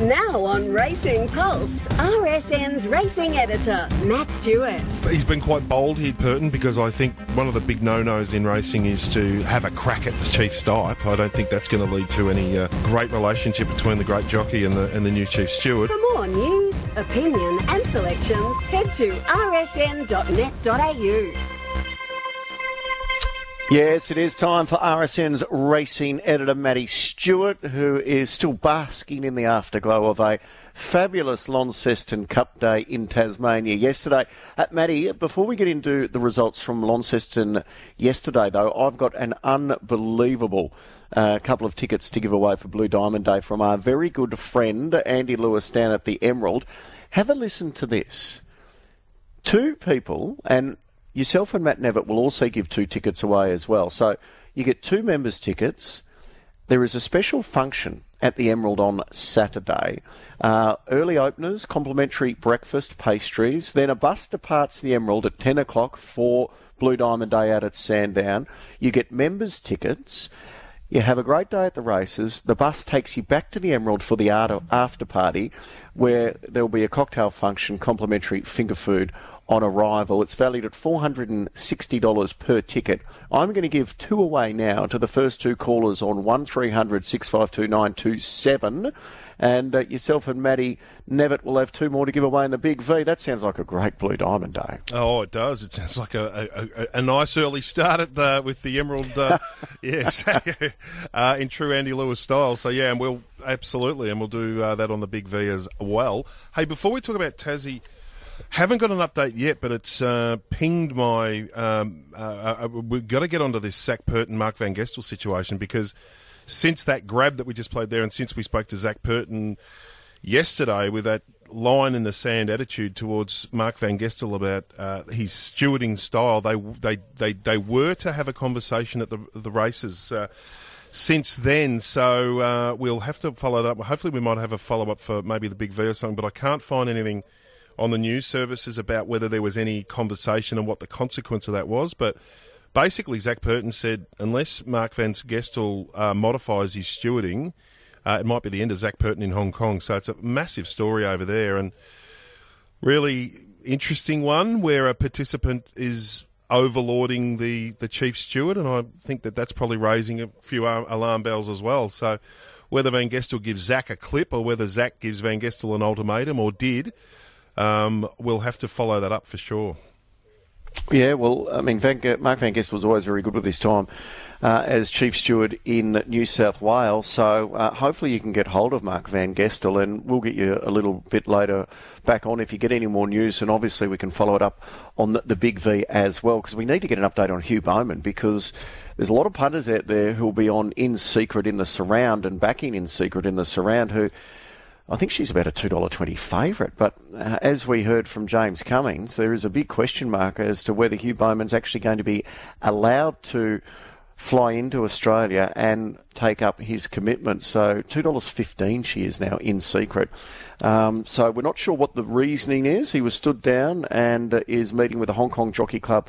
Now on Racing Pulse, RSN's racing editor, Matt Stewart. He's been quite bold here, Purton, because I think one of the big no-nos in racing is to have a crack at the chief stipe. I don't think that's going to lead to any uh, great relationship between the great jockey and the, and the new chief steward. For more news, opinion and selections, head to rsn.net.au. Yes, it is time for RSN's racing editor Matty Stewart, who is still basking in the afterglow of a fabulous Launceston Cup day in Tasmania yesterday. Uh, Matty, before we get into the results from Launceston yesterday, though, I've got an unbelievable uh, couple of tickets to give away for Blue Diamond Day from our very good friend Andy Lewis down at the Emerald. Have a listen to this. Two people, and yourself and Matt Nevitt will also give two tickets away as well. So you get two members' tickets. There is a special function at the Emerald on Saturday. Uh, early openers, complimentary breakfast, pastries. Then a bus departs the Emerald at 10 o'clock for Blue Diamond Day out at Sandown. You get members' tickets. You have a great day at the races. The bus takes you back to the Emerald for the after party, where there will be a cocktail function, complimentary finger food on arrival. It's valued at $460 per ticket. I'm going to give two away now to the first two callers on 1300 652 927. And uh, yourself and Maddie Nevitt will have two more to give away in the Big V. That sounds like a great Blue Diamond Day. Oh, it does. It sounds like a, a, a, nice early start at the, with the Emerald, uh, yes, uh, in true Andy Lewis style. So, yeah, and we'll absolutely, and we'll do uh, that on the Big V as well. Hey, before we talk about Tassie, haven't got an update yet, but it's uh, pinged my. Um, uh, uh, we've got to get onto this Zach Purton, Mark Van Gestel situation because since that grab that we just played there, and since we spoke to Zach Purton yesterday with that line in the sand attitude towards Mark Van Gestel about uh, his stewarding style, they they they they were to have a conversation at the the races. Uh, since then, so uh, we'll have to follow that. Hopefully, we might have a follow up for maybe the Big V or something, but I can't find anything on the news services about whether there was any conversation and what the consequence of that was. But basically, Zach Purton said unless Mark Van Gestel uh, modifies his stewarding, uh, it might be the end of Zach Purton in Hong Kong. So it's a massive story over there and really interesting one where a participant is overlording the, the chief steward, and I think that that's probably raising a few alarm bells as well. So whether Van Gestel gives Zach a clip or whether Zach gives Van Gestel an ultimatum or did, um, we'll have to follow that up for sure. Yeah, well, I mean, Van, Mark Van Gestel was always very good with his time uh, as chief steward in New South Wales. So uh, hopefully you can get hold of Mark Van Gestel, and we'll get you a little bit later back on if you get any more news. And obviously we can follow it up on the, the Big V as well, because we need to get an update on Hugh Bowman because there's a lot of punters out there who'll be on in secret in the surround and backing in secret in the surround who I think she's about a $2.20 favourite. But uh, as we heard from James Cummings, there is a big question mark as to whether Hugh Bowman's actually going to be allowed to fly into Australia and take up his commitment. So $2.15 she is now in secret. Um, so we're not sure what the reasoning is. He was stood down and uh, is meeting with the Hong Kong Jockey Club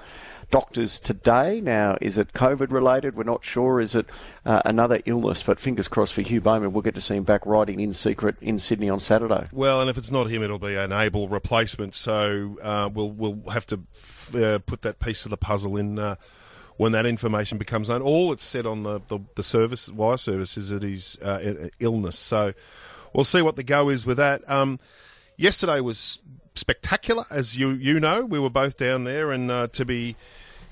doctors today. Now, is it COVID related? We're not sure. Is it uh, another illness? But fingers crossed for Hugh Bowman. We'll get to see him back riding in secret in Sydney on Saturday. Well, and if it's not him, it'll be an able replacement. So uh, we'll we'll have to f- uh, put that piece of the puzzle in. Uh, when that information becomes known, all it's said on the, the, the service wire service is that he's uh, illness. So we'll see what the go is with that. Um, yesterday was spectacular, as you you know. We were both down there, and uh, to be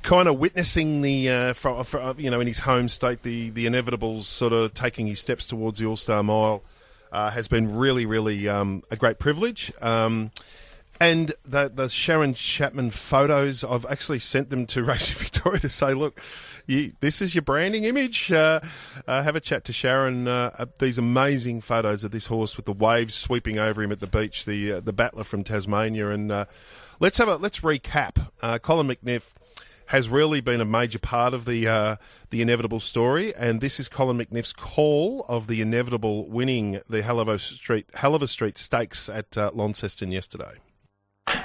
kind of witnessing the uh, for, for, you know in his home state the the inevitables sort of taking his steps towards the All Star Mile uh, has been really really um, a great privilege. Um, and the, the Sharon Chapman photos, I've actually sent them to Racing Victoria to say, look, you, this is your branding image. Uh, uh, have a chat to Sharon. Uh, these amazing photos of this horse with the waves sweeping over him at the beach, the uh, the battler from Tasmania. And uh, let's have a let's recap. Uh, Colin McNiff has really been a major part of the uh, the inevitable story, and this is Colin McNiff's call of the inevitable winning the Haliver Street Haliver Street Stakes at uh, Launceston yesterday.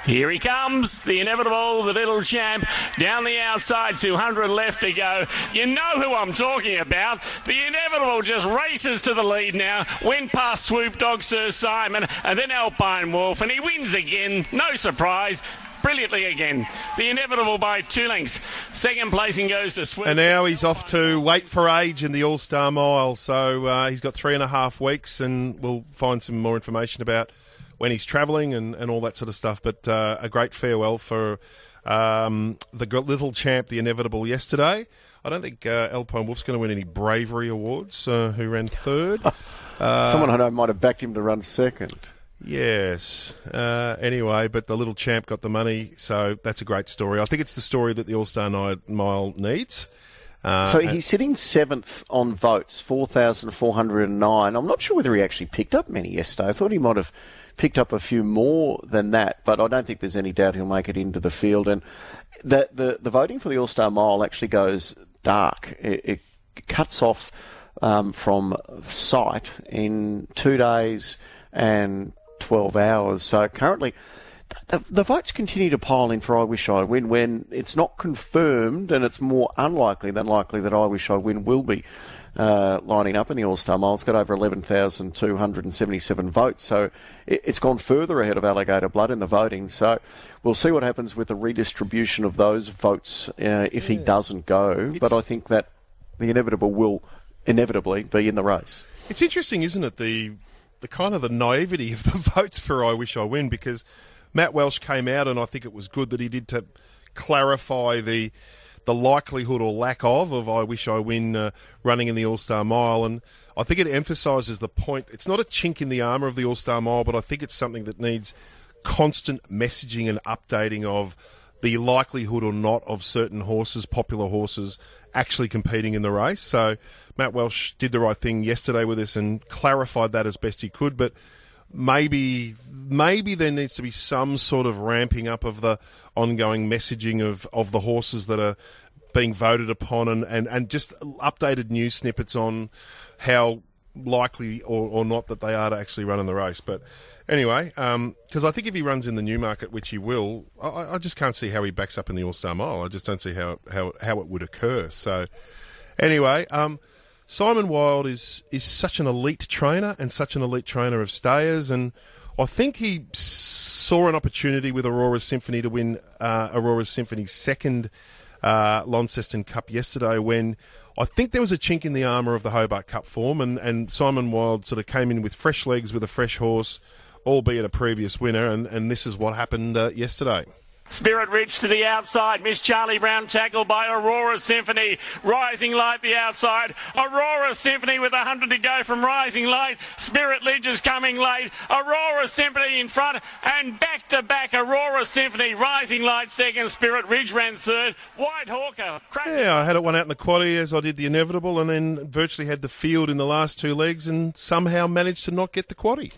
Here he comes, the inevitable, the little champ, down the outside, 200 left to go. You know who I'm talking about. The inevitable just races to the lead now, went past Swoop Dog Sir Simon, and then Alpine Wolf, and he wins again. No surprise brilliantly again. The inevitable by two lengths. Second placing goes to Swoop. And now he's off to weight for age in the All Star Mile. So uh, he's got three and a half weeks, and we'll find some more information about when he's travelling and, and all that sort of stuff. But uh, a great farewell for um, the little champ, the inevitable, yesterday. I don't think uh, Alpine Wolf's going to win any bravery awards. Uh, who ran third? Uh, Someone I know might have backed him to run second. Yes. Uh, anyway, but the little champ got the money, so that's a great story. I think it's the story that the All Star Mile needs. Uh, so he's sitting seventh on votes, 4,409. I'm not sure whether he actually picked up many yesterday. I thought he might have picked up a few more than that, but I don't think there's any doubt he'll make it into the field. And the the, the voting for the All Star Mile actually goes dark. It, it cuts off um, from sight in two days and 12 hours. So currently. The, the, votes continue to pile in for I Wish I Win when it's not confirmed and it's more unlikely than likely that I Wish I Win will be uh, lining up in the All Star Mile. It's got over 11,277 votes, so it, has gone further ahead of Alligator Blood in the voting. So we'll see what happens with the redistribution of those votes uh, if yeah. he doesn't go. It's... But I think that the inevitable will inevitably be in the race. It's interesting, isn't it? The the kind of the naivety of the votes for I Wish I Win because Matt Welsh came out and I think it was good that he did to clarify the the likelihood or lack of of I wish I win uh, running in the All Star Mile, and I think it emphasises the point. It's not a chink in the armour of the All Star Mile, but I think it's something that needs constant messaging and updating of the likelihood or not of certain horses, popular horses, actually competing in the race. So Matt Welsh did the right thing yesterday with this and clarified that as best he could, but maybe maybe there needs to be some sort of ramping up of the ongoing messaging of, of the horses that are being voted upon and, and, and just updated news snippets on how likely or, or not that they are to actually run in the race. But anyway, because um, I think if he runs in the Newmarket, which he will, I, I just can't see how he backs up in the All Star Mile. I just don't see how, how, how it would occur. So anyway, um, Simon Wild is is such an elite trainer and such an elite trainer of stayers, and I think he saw an opportunity with Aurora Symphony to win uh, Aurora Symphony's second uh, Launceston Cup yesterday when. I think there was a chink in the armour of the Hobart Cup form, and, and Simon Wild sort of came in with fresh legs, with a fresh horse, albeit a previous winner, and, and this is what happened uh, yesterday. Spirit Ridge to the outside. Miss Charlie Brown tackled by Aurora Symphony. Rising Light the outside. Aurora Symphony with 100 to go from Rising Light. Spirit Ridge is coming late. Aurora Symphony in front and back to back. Aurora Symphony. Rising Light second. Spirit Ridge ran third. White Hawker. Yeah, I had it one out in the quaddy as I did the inevitable and then virtually had the field in the last two legs and somehow managed to not get the quaddy.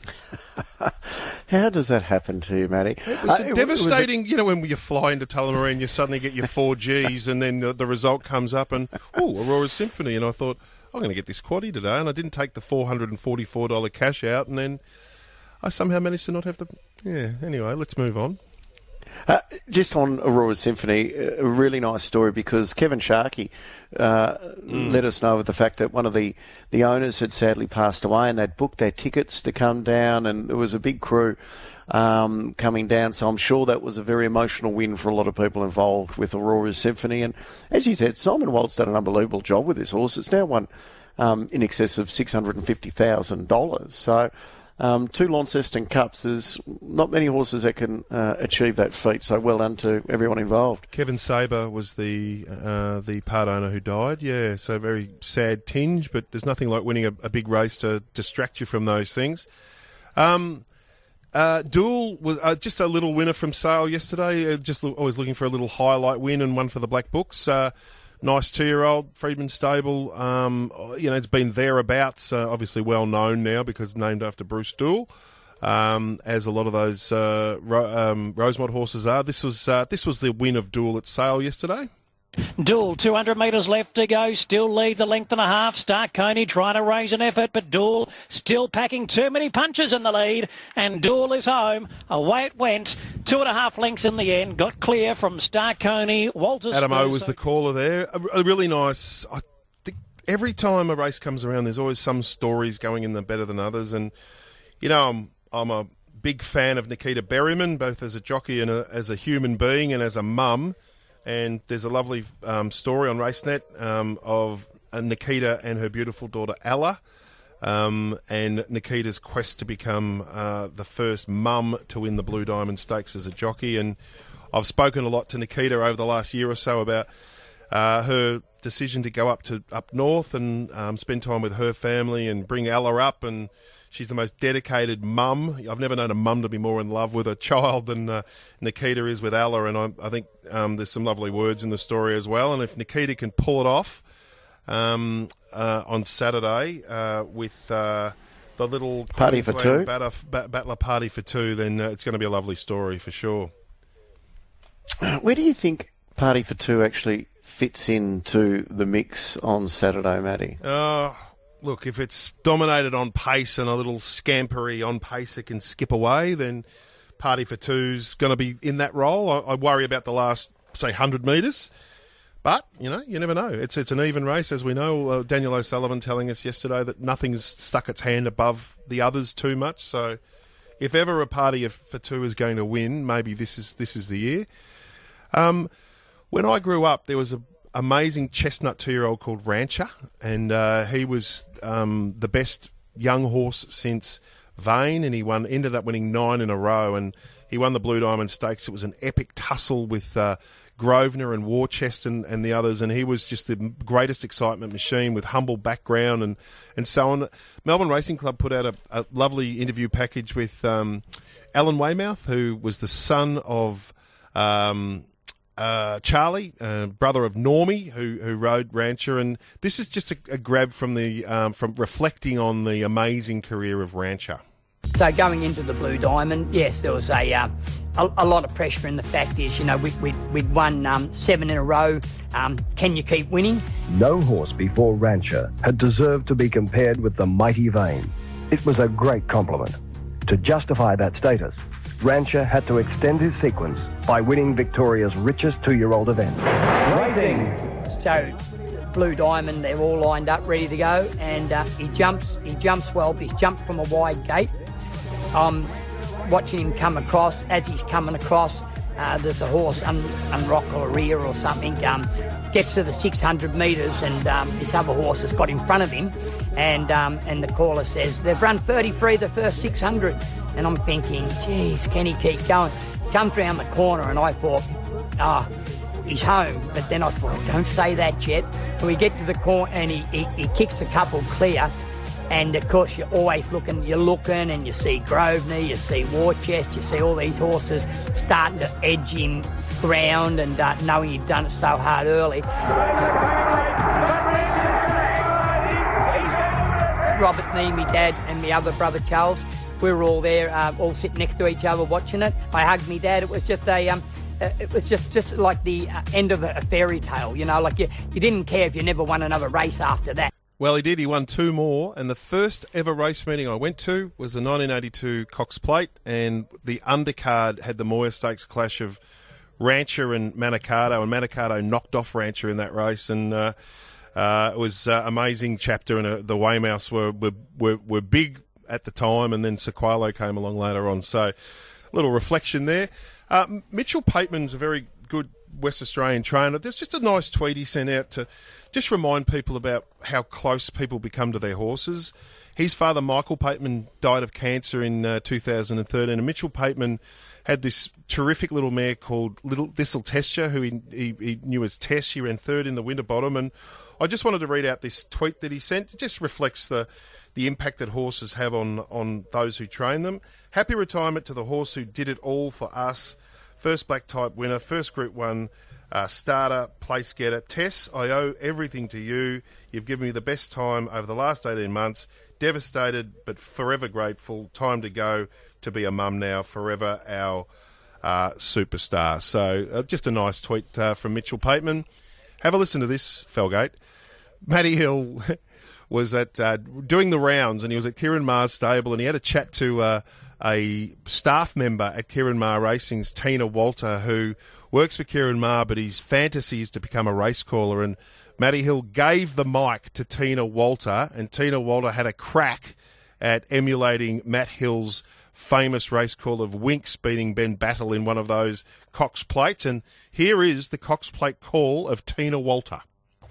How does that happen to you, Matty? It was uh, devastating, was a... you know, when you fly into Tullamarine, you suddenly get your four Gs, and then the, the result comes up, and oh, Aurora Symphony, and I thought I'm going to get this quaddy today, and I didn't take the four hundred and forty-four dollar cash out, and then I somehow managed to not have the. Yeah. Anyway, let's move on. Uh, just on Aurora Symphony, a really nice story because Kevin Sharkey uh, mm. let us know of the fact that one of the, the owners had sadly passed away and they'd booked their tickets to come down and there was a big crew um, coming down. So I'm sure that was a very emotional win for a lot of people involved with Aurora Symphony. And as you said, Simon Wild's done an unbelievable job with this horse. It's now won um, in excess of $650,000. So um, two Launceston Cups. There's not many horses that can uh, achieve that feat. So well done to everyone involved. Kevin Saber was the uh, the part owner who died. Yeah, so very sad tinge, but there's nothing like winning a, a big race to distract you from those things. Um, uh, Duel was uh, just a little winner from Sale yesterday. Uh, just lo- always looking for a little highlight win and one for the Black Books. Uh, nice two-year-old Freedman Stable. Um, you know, it's been thereabouts. Uh, obviously, well known now because named after Bruce Duel, um, as a lot of those uh, Ro- um, Rosemont horses are. This was this was the win of Duel at Sale yesterday. Dool, 200 metres left to go, still leads a length and a half. Stark Coney trying to raise an effort, but Dool still packing too many punches in the lead, and Dool is home. Away it went, two and a half lengths in the end, got clear from Stark Coney. Walter Adam O was the caller there. A, a really nice. I think every time a race comes around, there's always some stories going in the better than others, and you know, I'm I'm a big fan of Nikita Berryman, both as a jockey and a, as a human being and as a mum and there's a lovely um, story on RaceNet um, of uh, Nikita and her beautiful daughter Ella. Um, and Nikita's quest to become uh, the first mum to win the Blue Diamond Stakes as a jockey. And I've spoken a lot to Nikita over the last year or so about uh, her decision to go up to up north and um, spend time with her family and bring Ella up and She's the most dedicated mum. I've never known a mum to be more in love with a child than uh, Nikita is with Ella, and I, I think um, there's some lovely words in the story as well. And if Nikita can pull it off um, uh, on Saturday uh, with uh, the little party for two batter, battler party for two, then uh, it's going to be a lovely story for sure. Where do you think party for two actually fits into the mix on Saturday, Matty? Uh, look, if it's dominated on pace and a little scampery on pace it can skip away, then Party for Two's going to be in that role. I, I worry about the last, say, 100 metres. But, you know, you never know. It's it's an even race, as we know. Uh, Daniel O'Sullivan telling us yesterday that nothing's stuck its hand above the others too much. So if ever a party for two is going to win, maybe this is this is the year. Um, when I grew up, there was a amazing chestnut two year old called Rancher, and uh, he was um, the best young horse since Vain, and he won ended up winning nine in a row, and he won the Blue Diamond Stakes. It was an epic tussle with. Uh, Grosvenor and Warchest and, and the others, and he was just the greatest excitement machine with humble background and, and so on. Melbourne Racing Club put out a, a lovely interview package with um, Alan Weymouth, who was the son of um, uh, Charlie, uh, brother of Normie, who who rode Rancher, and this is just a, a grab from the um, from reflecting on the amazing career of Rancher. So going into the Blue Diamond, yes, there was a uh, a, a, lot of pressure, and the fact is, you know, we, we, we'd won um, seven in a row. Um, can you keep winning? No horse before Rancher had deserved to be compared with the mighty Vain. It was a great compliment. To justify that status, Rancher had to extend his sequence by winning Victoria's richest two-year-old event. So, Blue Diamond, they're all lined up, ready to go, and uh, he jumps. He jumps well. He's jumped from a wide gate. Um, watching him come across. As he's coming across, uh, there's a horse, un, unrock or rear or something, um, gets to the 600 metres, and um, this other horse has got in front of him, and um, and the caller says they've run 33 the first 600. And I'm thinking, geez, can he keep going? Comes round the corner, and I thought, ah, oh, he's home. But then I thought, don't say that yet. So we get to the corner, and he, he, he kicks a couple clear. And of course, you're always looking, you're looking, and you see Grosvenor, you see Warchest, you see all these horses starting to edge him ground and uh, knowing he'd done it so hard early. Robert me, my dad, and my other brother Charles we were all there, uh, all sitting next to each other watching it. I hugged my dad. It was just a, um, uh, it was just, just like the uh, end of a, fairy tale, you know, like you, you didn't care if you never won another race after that. Well, he did. He won two more, and the first ever race meeting I went to was the 1982 Cox Plate, and the undercard had the Moir Stakes clash of Rancher and Manikato, and Manikato knocked off Rancher in that race, and uh, uh, it was uh, amazing chapter, and uh, the Weymouths were, were, were, were big at the time, and then Sequalo came along later on. So, a little reflection there. Uh, Mitchell Pateman's a very good West Australian trainer. There's just a nice tweet he sent out to just remind people about how close people become to their horses. His father, Michael Pateman, died of cancer in uh, 2013, and Mitchell Pateman had this terrific little mare called Little Thistle Testure, who he, he, he, knew as Tess. She ran third in the Winterbottom, and I just wanted to read out this tweet that he sent. It just reflects the the impact that horses have on, on those who train them. Happy retirement to the horse who did it all for us. First black type winner, first Group 1 uh, starter, place getter. Tess, I owe everything to you. You've given me the best time over the last 18 months. Devastated, but forever grateful. Time to go to be a mum now. Forever our uh, superstar. So uh, just a nice tweet uh, from Mitchell Pateman. Have a listen to this, Felgate. Matty Hill was at uh, doing the rounds, and he was at Ciaron Maher's stable, and he had a chat to uh, a staff member at Ciaron Maher Racing's, Tina Walter, who works for Ciaron Maher, but his fantasy is to become a race caller. And Matty Hill gave the mic to Tina Walter, and Tina Walter had a crack at emulating Matt Hill's famous race call of Winx beating Ben Battle in one of those Cox Plate. And here is the Cox plate call of Tina Walter.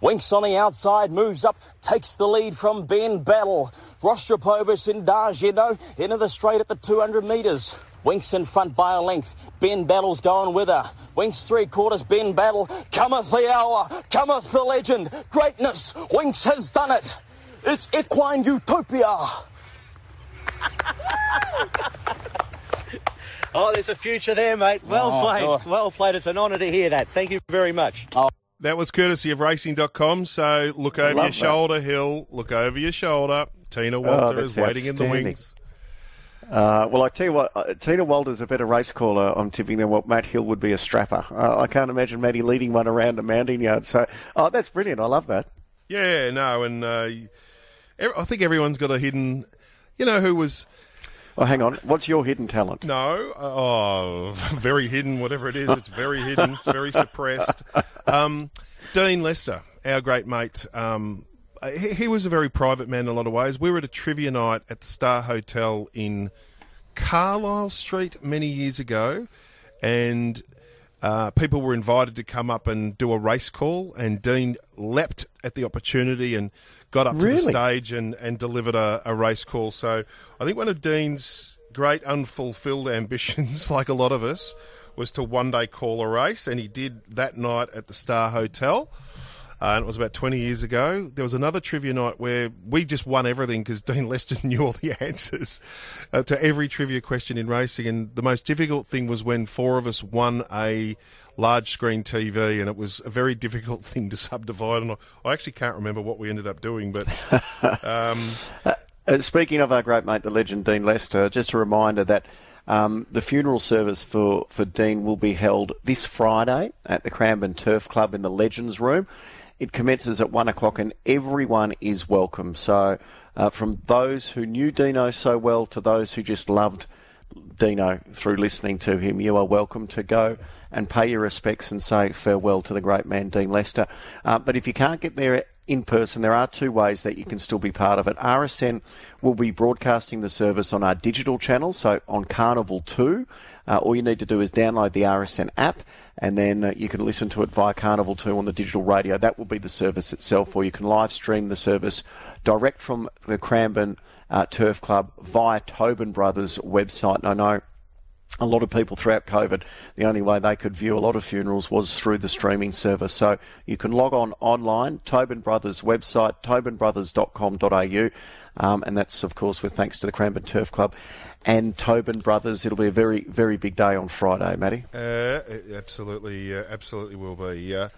Winx on the outside, moves up, takes the lead from Ben Battle. Rostropovich and Dargino into the straight at the 200 metres. Winx in front by a length. Ben Battle's going with her. Winx three quarters. Ben Battle. Cometh the hour. Cometh the legend. Greatness. Winx has done it. It's equine utopia. oh, there's a future there, mate. Well Oh, played. God. Well played. It's an honour to hear that. Thank you very much. Oh. That was courtesy of racing.com. So look over love your that. shoulder, Hill. Look over your shoulder. Tina Walter that's is waiting in the wings. Uh, well, I tell you what, uh, Tina Walter's a better race caller, I'm tipping, than what Matt Hill would be a strapper. Uh, I can't imagine Matty leading one around a mounting yard. So, oh, that's brilliant. I love that. Yeah, no, and uh, I think everyone's got a hidden. You know who was Oh, hang on. What's your hidden talent? no, oh, very hidden. Whatever it is, it's very hidden. It's very suppressed. Um, Dean Lester, our great mate. Um, he, he was a very private man in a lot of ways. We were at a trivia night at the Star Hotel in Carlisle Street many years ago, and uh, people were invited to come up and do a race call, and Dean leapt at the opportunity and got up to the stage and, and delivered a, a race call. So I think one of Dean's great unfulfilled ambitions, like a lot of us, was to one day call a race, and he did that night at the Star Hotel. Uh, and it was about 20 years ago. There was another trivia night where we just won everything because Dean Lester knew all the answers uh, to every trivia question in racing. And the most difficult thing was when four of us won a large screen TV, and it was a very difficult thing to subdivide. And I, I actually can't remember what we ended up doing, but um, Uh, speaking of our great mate, the legend Dean Lester, just a reminder that um, the funeral service for, for Dean will be held this Friday at the Cranbourne Turf Club in the Legends Room. It commences at one o'clock, and everyone is welcome. So, uh, from those who knew Dino so well to those who just loved Dino through listening to him, you are welcome to go and pay your respects and say farewell to the great man Dean Lester. Uh, but if you can't get there in person, there are two ways that you can still be part of it. RSN will be broadcasting the service on our digital channel, so on Carnival 2. Uh, all you need to do is download the RSN app and then uh, you can listen to it via Carnival 2 on the digital radio. That will be the service itself, or you can live stream the service direct from the Cranbourne uh, Turf Club via Tobin Brothers website. And I know a lot of people throughout COVID, the only way they could view a lot of funerals was through the streaming service. So you can log on online, Tobin Brothers website, tobinbrothers.com.au, um, and that's of course with thanks to the Cranbourne Turf Club and Tobin Brothers. It'll be a very, very big day on Friday, Matty. Uh, absolutely, uh, absolutely will be. Uh,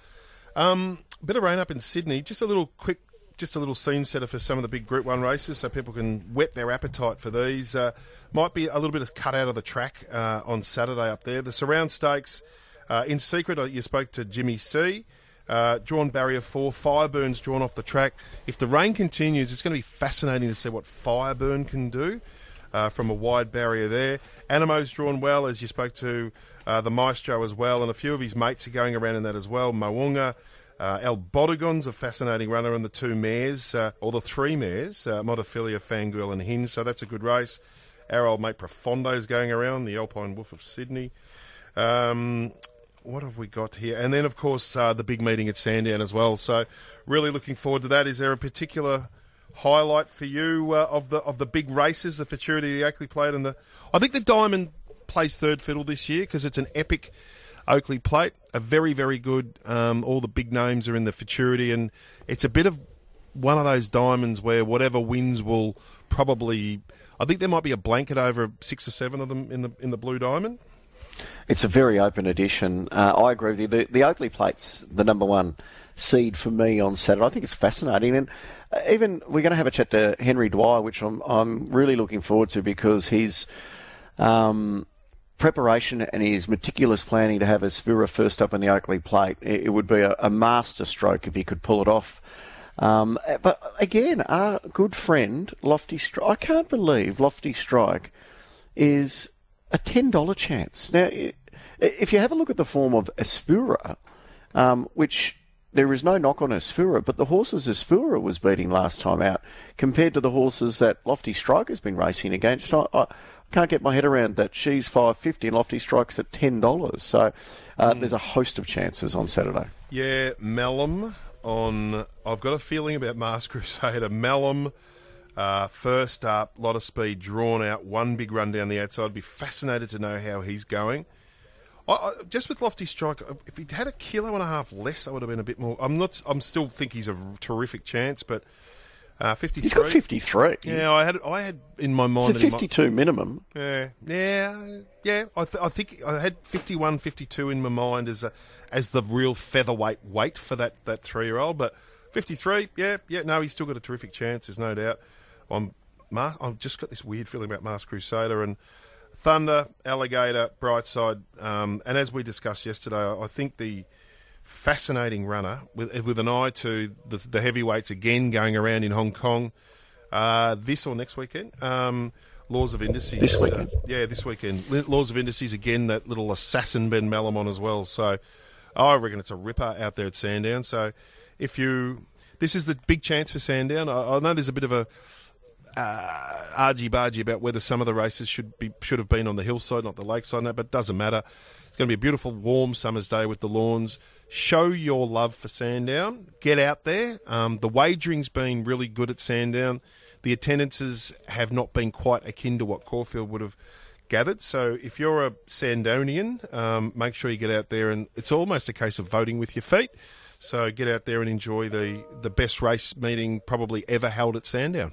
um, bit of rain up in Sydney. Just a little quick, just a little scene setter for some of the big Group One races, so people can whet their appetite for these. Uh, might be a little bit of cut out of the track uh, on Saturday up there. The Surround Stakes. Uh, in secret, uh, you spoke to Jimmy C. Uh, drawn barrier four, Fireburns drawn off the track. If the rain continues, it's going to be fascinating to see what Fireburn can do uh, from a wide barrier there. Anamoe's drawn well, as you spoke to the Maestro as well, and a few of his mates are going around in that as well. Moonga, uh, El Bodegon's a fascinating runner, and the two mares, uh, or the three mares, uh, Fangirl, and Hinge, so that's a good race. Our old mate Profondo's going around, the Alpine Wolf of Sydney. Um, what have we got here? And then, of course, uh, the big meeting at Sandown as well. So, really looking forward to that. Is there a particular highlight for you uh, of the of the big races, the Futurity, the Oakley Plate, and the? I think the Diamond plays third fiddle this year because it's an epic Oakley Plate, a very very good. Um, all the big names are in the Futurity, and it's a bit of one of those diamonds where whatever wins will probably. I think there might be a blanket over six or seven of them in the in the Blue Diamond. It's a very open edition. Uh, I agree with you. The, the Oakley Plate's the number one seed for me on Saturday. I think it's fascinating, and uh, even we're going to have a chat to Henry Dwyer, which I'm I'm really looking forward to because he's um, preparation and his meticulous planning to have Asfoora first up in the Oakley plate, it, would be a, a master stroke if he could pull it off. Um, but again, our good friend Lofty Strike, I can't believe Lofty Strike is a ten dollar chance. Now, if you have a look at the form of Asfoora, um, which there is no knock on Asfoora, but the horses Asfoora was beating last time out compared to the horses that Lofty Strike has been racing against, I, I can't get my head around that. She's five fifty and Lofty Strike's at ten dollars. So uh, mm. there's a host of chances on Saturday. Yeah, Melham on. I've got a feeling about Masked Crusader. Melham. Uh, first up, lot of speed, drawn out, one big run down the outside. I'd be fascinated to know how he's going. I, I, just with Lofty Strike, uh, if he'd had a kilo and a half less, I would have been a bit more. I'm not. I'm still think he's a terrific chance, but uh, 53. He's got 53. Yeah, I had I had in my mind. It's a 52 my, minimum. Yeah, yeah, yeah. I, th- I think I had 51, 52 in my mind as a as the real featherweight weight for that that three year old, but 53. Yeah, yeah. No, he's still got a terrific chance. There's no doubt. I'm. I've just got this weird feeling about Masked Crusader and Thunder, Alligator, Brightside, um, and as we discussed yesterday, I think the fascinating runner with with an eye to the, the heavyweights again going around in Hong Kong uh, this or next weekend. Um, Laws of Indices. This weekend. Uh, yeah, this weekend. Laws of Indices again, that little assassin Ben Melham as well. So I reckon it's a ripper out there at Sandown. So if you. This is the big chance for Sandown. I, I know there's a bit of a uh, argy bargy about whether some of the races should be should have been on the hillside, not the lakeside. No, but it doesn't matter. It's going to be a beautiful, warm summer's day with the lawns. Show your love for Sandown. Get out there. Um, the wagering's been really good at Sandown. The attendances have not been quite akin to what Caulfield would have gathered. So if you're a Sandonian, um, make sure you get out there, and it's almost a case of voting with your feet. So get out there and enjoy the, the best race meeting probably ever held at Sandown.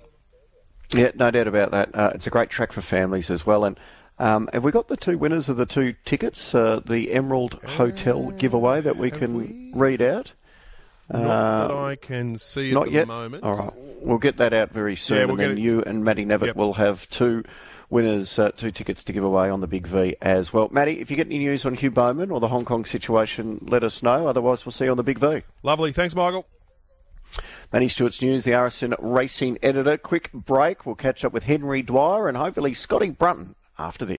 Yeah, no doubt about that. Uh, it's a great track for families as well. And um, have we got the two winners of the two tickets, uh, the Emerald Hotel uh, giveaway that we can we? read out? Not uh, that I can see not at yet. the moment. All right, we'll get that out very soon, yeah, we'll and then you and Matty Nevitt yep. will have two winners, uh, two tickets to give away on the Big V as well. Matty, if you get any news on Hugh Bowman or the Hong Kong situation, let us know. Otherwise, we'll see you on the Big V. Lovely. Thanks, Michael. Matty Stewart's News, the RSN racing editor. Quick break. We'll catch up with Henry Dwyer and hopefully Scotty Brunton after this.